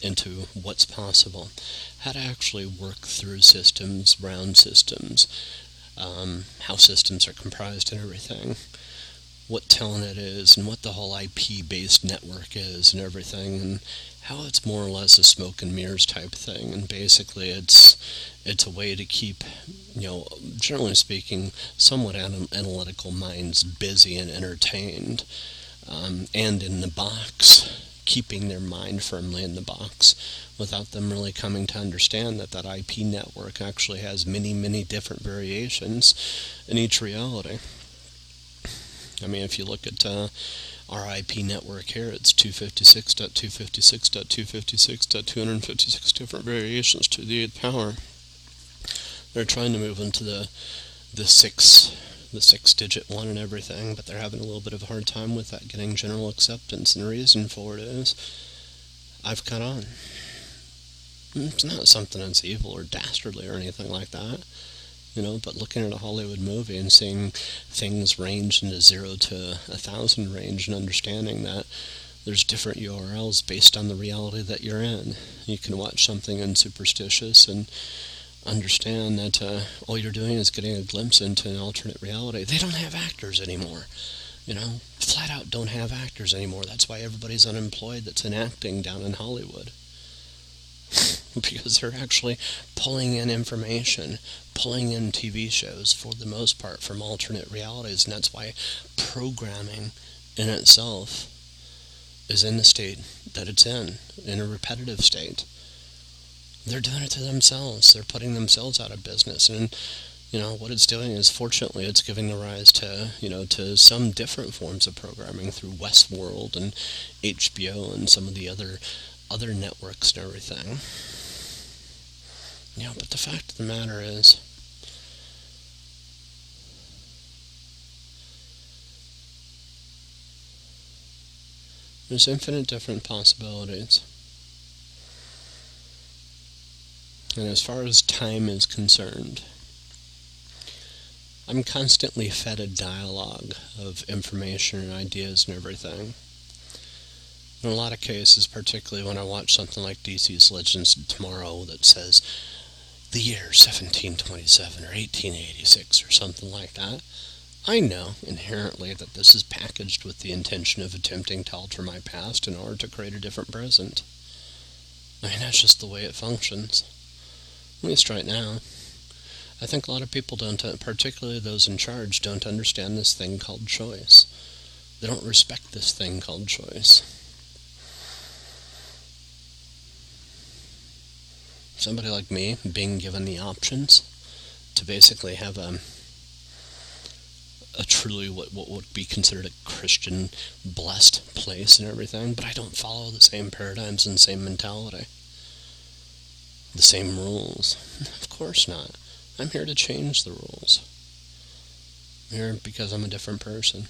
into what's possible how to actually work through systems, round systems, um, how systems are comprised and everything, what Telnet is, and what the whole IP-based network is and everything, and how it's more or less a smoke and mirrors type thing. And basically, it's it's a way to keep, you know, generally speaking, somewhat analytical minds busy and entertained, um, and in the box keeping their mind firmly in the box without them really coming to understand that that IP network actually has many, many different variations in each reality. I mean, if you look at uh, our IP network here, it's 256.256.256.256 different variations to the eighth power. They're trying to move into the the six the six digit one and everything, but they're having a little bit of a hard time with that getting general acceptance. And the reason for it is I've caught on. It's not something that's evil or dastardly or anything like that, you know, but looking at a Hollywood movie and seeing things range into zero to a thousand range and understanding that there's different URLs based on the reality that you're in. You can watch something in superstitious and understand that uh, all you're doing is getting a glimpse into an alternate reality. They don't have actors anymore. You know, flat out don't have actors anymore. That's why everybody's unemployed that's in acting down in Hollywood. because they're actually pulling in information, pulling in TV shows for the most part from alternate realities, and that's why programming in itself is in the state that it's in, in a repetitive state they're doing it to themselves. They're putting themselves out of business. And, you know, what it's doing is, fortunately, it's giving the rise to, you know, to some different forms of programming through Westworld and HBO and some of the other other networks and everything. Know, but the fact of the matter is, there's infinite different possibilities. And as far as time is concerned, I'm constantly fed a dialogue of information and ideas and everything. In a lot of cases, particularly when I watch something like DC's Legends of Tomorrow that says the year 1727 or 1886 or something like that, I know inherently that this is packaged with the intention of attempting to alter my past in order to create a different present. I mean, that's just the way it functions at least right now. I think a lot of people don't, uh, particularly those in charge, don't understand this thing called choice. They don't respect this thing called choice. Somebody like me being given the options to basically have a a truly what, what would be considered a Christian blessed place and everything, but I don't follow the same paradigms and same mentality. The same rules. Of course not. I'm here to change the rules. I'm here because I'm a different person.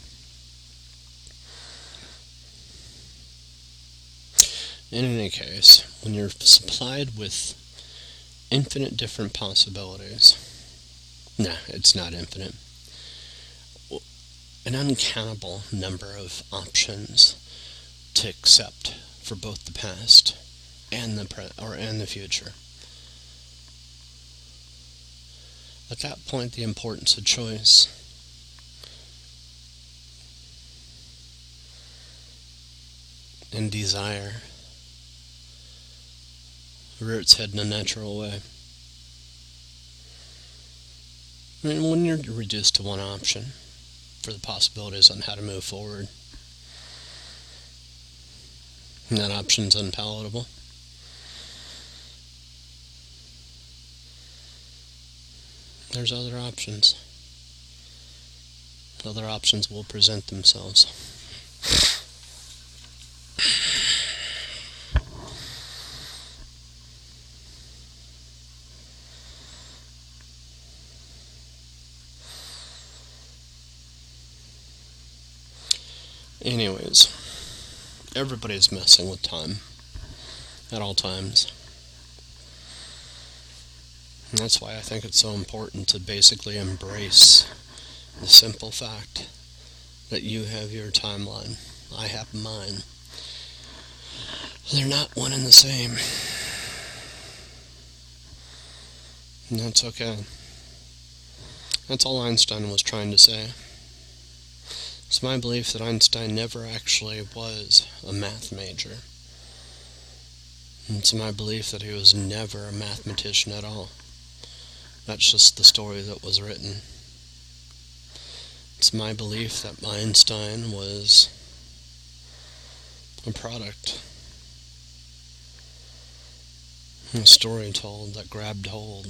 In any case, when you're supplied with infinite different possibilities, nah, it's not infinite, an uncountable number of options to accept for both the past and the pre- or and the future. At that point, the importance of choice and desire rear its head in a natural way. I mean, when you're reduced to one option for the possibilities on how to move forward, that option's unpalatable. There's other options. Other options will present themselves. Anyways, everybody's messing with time at all times. And that's why I think it's so important to basically embrace the simple fact that you have your timeline, I have mine. They're not one and the same. And that's okay. That's all Einstein was trying to say. It's my belief that Einstein never actually was a math major. It's my belief that he was never a mathematician at all. That's just the story that was written. It's my belief that Einstein was a product, a story told that grabbed hold.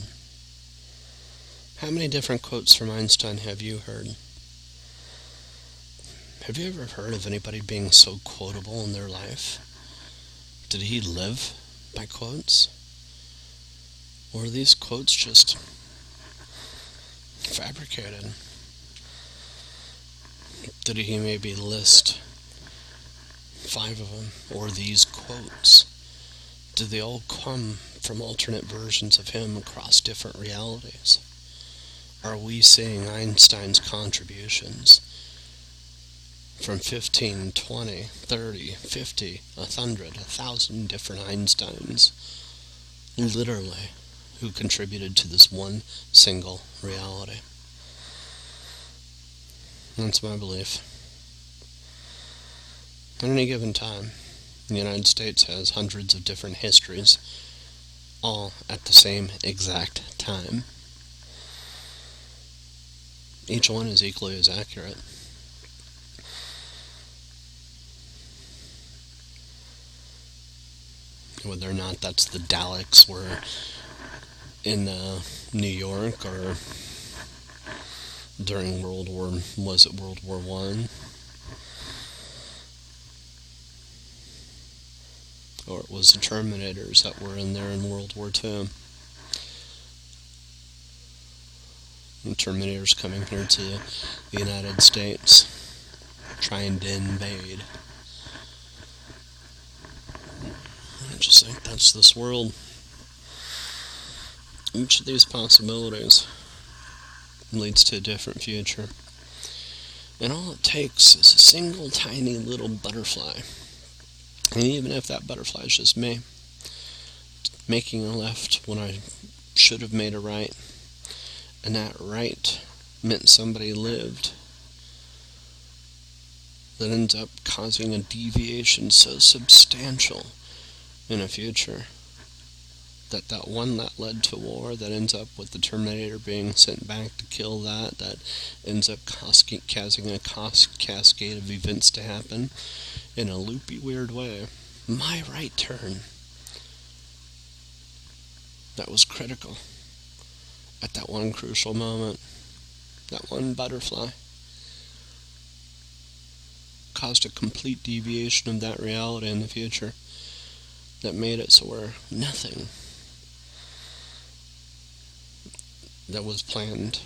How many different quotes from Einstein have you heard? Have you ever heard of anybody being so quotable in their life? Did he live by quotes? Or are these quotes just fabricated? Did he maybe list five of them? Or these quotes? Did they all come from alternate versions of him across different realities? Are we seeing Einstein's contributions? from 15, 20, 30, 50, 100, 1,000 different Einsteins, literally, who contributed to this one single reality. That's my belief. At any given time, the United States has hundreds of different histories, all at the same exact time. Each one is equally as accurate. whether or not that's the Daleks were in uh, New York or during World War was it World War One or it was the Terminators that were in there in World War Two. The Terminators coming here to the United States, trying to invade. I just think that's this world. Each of these possibilities leads to a different future. And all it takes is a single tiny little butterfly. And even if that butterfly is just me, making a left when I should have made a right, and that right meant somebody lived, that ends up causing a deviation so substantial in a future. That that one that led to war, that ends up with the Terminator being sent back to kill that, that ends up causing a cascade of events to happen in a loopy, weird way. My right turn. That was critical at that one crucial moment. That one butterfly. caused a complete deviation of that reality in the future that made it so where nothing that was planned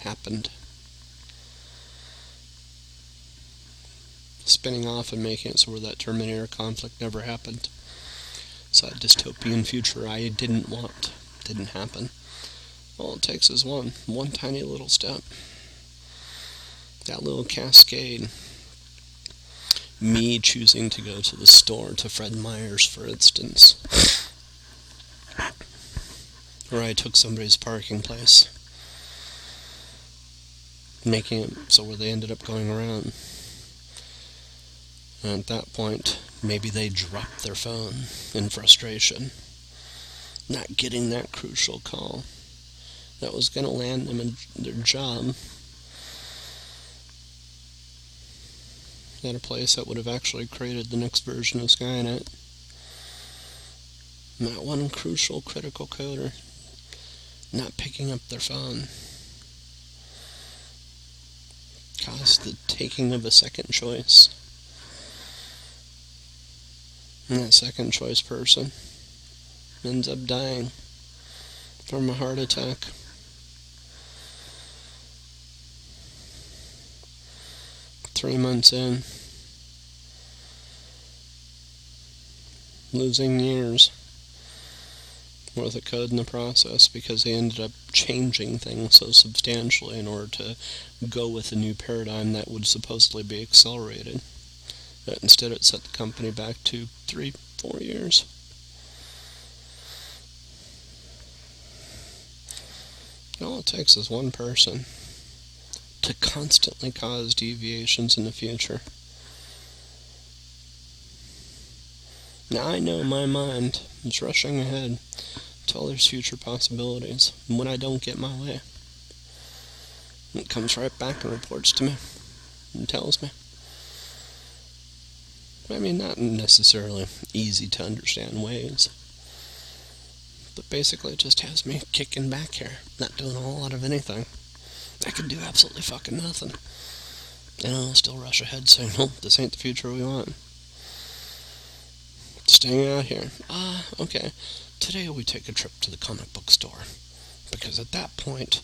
happened. Spinning off and making it so where that Terminator conflict never happened. So that dystopian future I didn't want didn't happen. All it takes is one, one tiny little step. That little cascade. Me choosing to go to the store to Fred Meyer's, for instance. Or I took somebody's parking place. Making it so where they ended up going around. And at that point, maybe they dropped their phone in frustration. Not getting that crucial call that was going to land them in their job at a place that would have actually created the next version of Skynet. And that one crucial critical coder not picking up their phone caused the taking of a second choice. And that second choice person ends up dying from a heart attack. Three months in, losing years worth of code in the process because they ended up changing things so substantially in order to go with a new paradigm that would supposedly be accelerated. But instead, it set the company back to three, four years. All it takes is one person to constantly cause deviations in the future. Now I know my mind is rushing ahead to all there's future possibilities. And when I don't get my way, it comes right back and reports to me and tells me. I mean, not necessarily easy to understand ways. But basically, it just has me kicking back here, not doing a whole lot of anything. I can do absolutely fucking nothing. And I'll still rush ahead saying, well, this ain't the future we want. Staying out here. Ah, okay. Today we take a trip to the comic book store. Because at that point,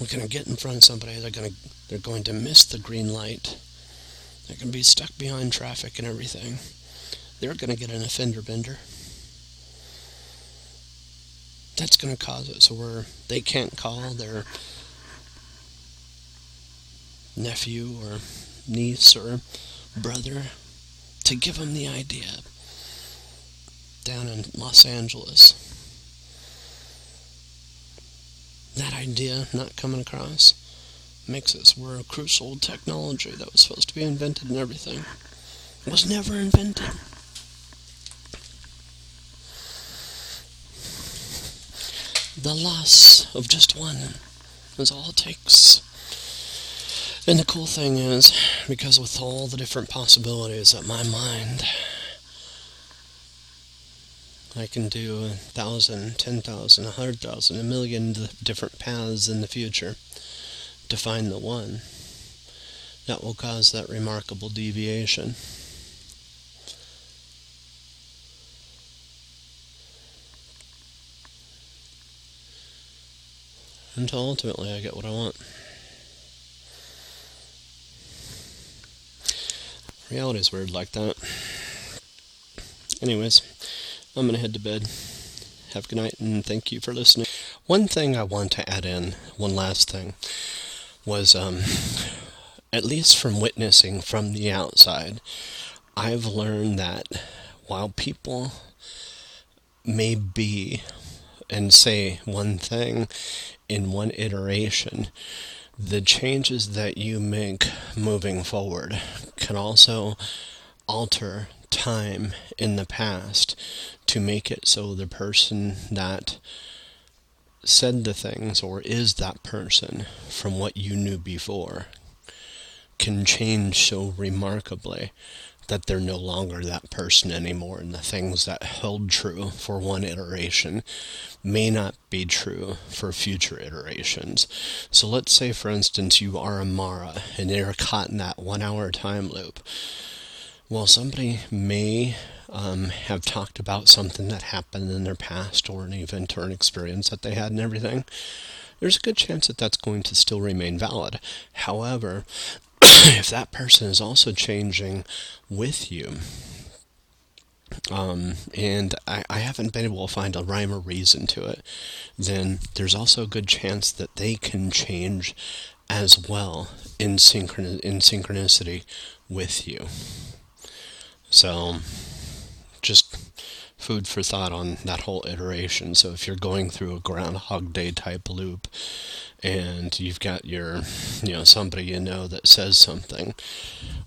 we're going to get in front of somebody, they're going to, they're going to miss the green light. They're going to be stuck behind traffic and everything. They're going to get an offender bender that's going to cause it so where they can't call their nephew or niece or brother to give them the idea down in Los Angeles. That idea not coming across makes us we're a crucial technology that was supposed to be invented and everything It was never invented. The loss of just one is all it takes. And the cool thing is, because with all the different possibilities that my mind, I can do a thousand, ten thousand, a hundred thousand, a million different paths in the future to find the one that will cause that remarkable deviation. until ultimately I get what I want. Reality is weird like that. Anyways, I'm going to head to bed. Have a good night and thank you for listening. One thing I want to add in, one last thing, was um, at least from witnessing from the outside, I've learned that while people may be and say one thing in one iteration, the changes that you make moving forward can also alter time in the past to make it so the person that said the things or is that person from what you knew before can change so remarkably that they're no longer that person anymore, and the things that held true for one iteration may not be true for future iterations. So let's say, for instance, you are a Mara and you're caught in that one hour time loop. Well, somebody may um, have talked about something that happened in their past or an event or an experience that they had and everything. There's a good chance that that's going to still remain valid. However, if that person is also changing with you, um, and I, I haven't been able to find a rhyme or reason to it, then there's also a good chance that they can change as well in, synchron- in synchronicity with you. So, just food for thought on that whole iteration. So, if you're going through a Groundhog Day type loop, and you've got your, you know, somebody you know that says something,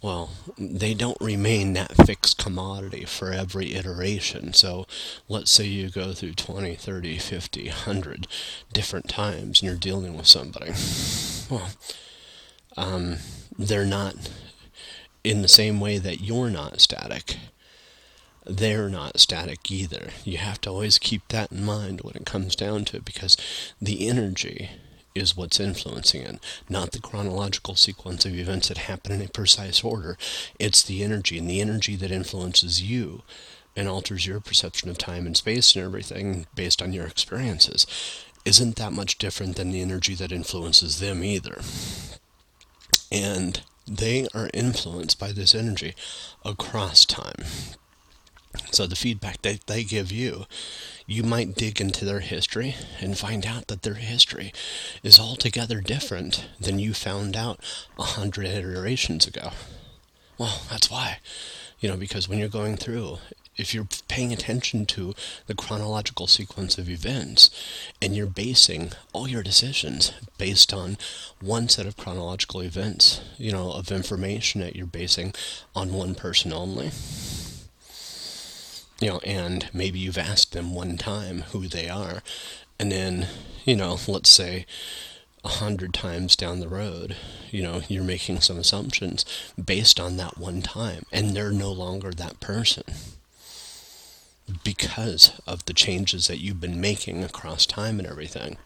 well, they don't remain that fixed commodity for every iteration. So let's say you go through 20, 30, 50, 100 different times and you're dealing with somebody. Well, um, they're not in the same way that you're not static they're not static either. You have to always keep that in mind when it comes down to it because the energy is what's influencing it, not the chronological sequence of events that happen in a precise order. It's the energy, and the energy that influences you and alters your perception of time and space and everything based on your experiences isn't that much different than the energy that influences them either. And they are influenced by this energy across time. So the feedback that they give you, you might dig into their history and find out that their history is altogether different than you found out a hundred iterations ago. Well, that's why. You know, because when you're going through, if you're paying attention to the chronological sequence of events and you're basing all your decisions based on one set of chronological events, you know, of information that you're basing on one person only, you know, and maybe you've asked them one time who they are, and then, you know, let's say a hundred times down the road, you know, you're making some assumptions based on that one time, and they're no longer that person because of the changes that you've been making across time and everything.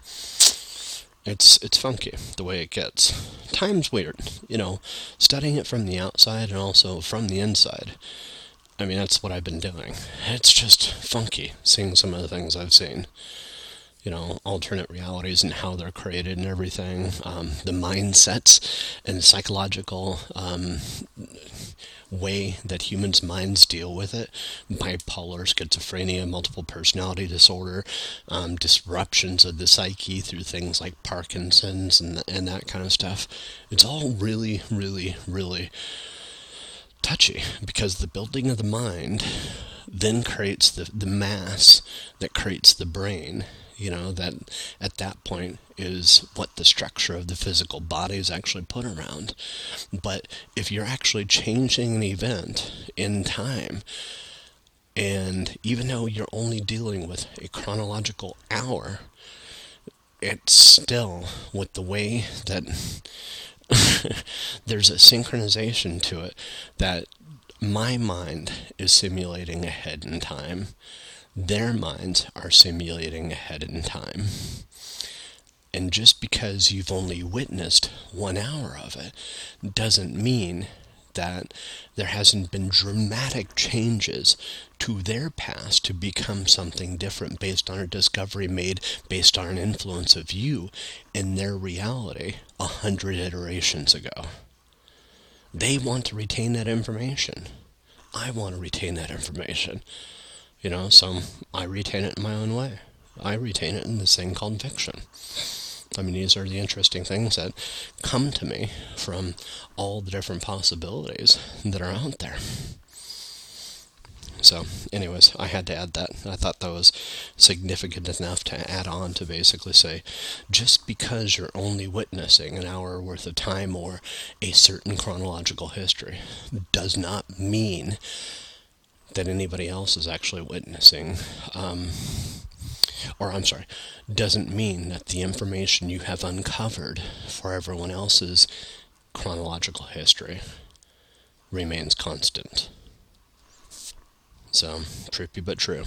It's it's funky the way it gets. Time's weird, you know, studying it from the outside and also from the inside I mean, that's what I've been doing. It's just funky seeing some of the things I've seen. You know, alternate realities and how they're created and everything. Um, the mindsets and psychological um, way that humans' minds deal with it. Bipolar, schizophrenia, multiple personality disorder, um, disruptions of the psyche through things like Parkinson's and, and that kind of stuff. It's all really, really, really touchy because the building of the mind then creates the, the mass that creates the brain you know that at that point is what the structure of the physical body is actually put around but if you're actually changing an event in time and even though you're only dealing with a chronological hour it's still with the way that there's a synchronization to it that my mind is simulating ahead in time. Their minds are simulating ahead in time. And just because you've only witnessed one hour of it doesn't mean that there hasn't been dramatic changes to their past to become something different based on a discovery made based on an influence of you in their reality a hundred iterations ago. They want to retain that information. I want to retain that information. You know, so I retain it in my own way. I retain it in this thing called fiction. I mean, these are the interesting things that come to me from all the different possibilities that are out there. So, anyways, I had to add that. I thought that was significant enough to add on to basically say just because you're only witnessing an hour worth of time or a certain chronological history does not mean that anybody else is actually witnessing. Um, or I'm sorry, doesn't mean that the information you have uncovered for everyone else's chronological history remains constant. So, trippy but true.